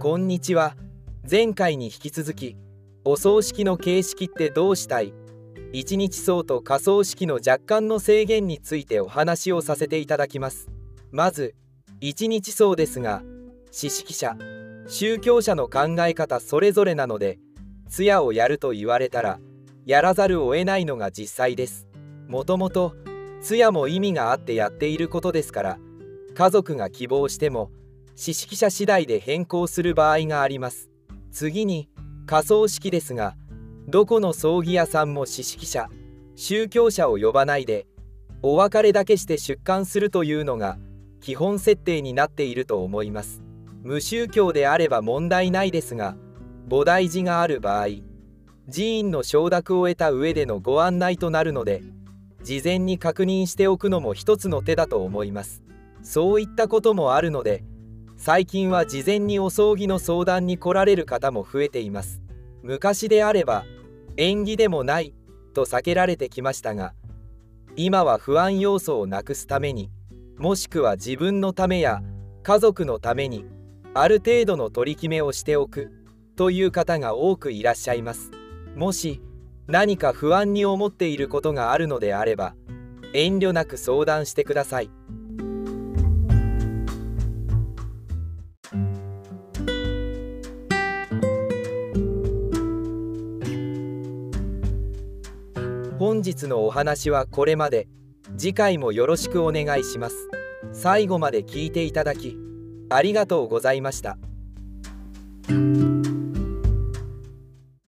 こんにちは。前回に引き続きお葬式の形式ってどうしたい？一日葬と仮葬式の若干の制限についてお話をさせていただきます。まず一日葬ですが知識者宗教者の考え方それぞれなので通夜をやると言われたらやらざるを得ないのが実際です。もともと通夜も意味があってやっていることですから家族が希望しても識者次第で変更する場合があります。次に仮葬式ですがどこの葬儀屋さんも知識者宗教者を呼ばないでお別れだけして出棺するというのが基本設定になっていると思います。無宗教であれば問題ないですが菩提寺がある場合寺院の承諾を得た上でのご案内となるので事前に確認しておくのも一つの手だと思います。そういったこともあるので最近は事前にお葬儀の相談に来られる方も増えています。昔であれば縁起でもないと避けられてきましたが今は不安要素をなくすためにもしくは自分のためや家族のためにある程度の取り決めをしておくという方が多くいらっしゃいます。もし何か不安に思っていることがあるのであれば遠慮なく相談してください。本日のお話はこれまで次回もよろしくお願いします最後まで聞いていただきありがとうございました。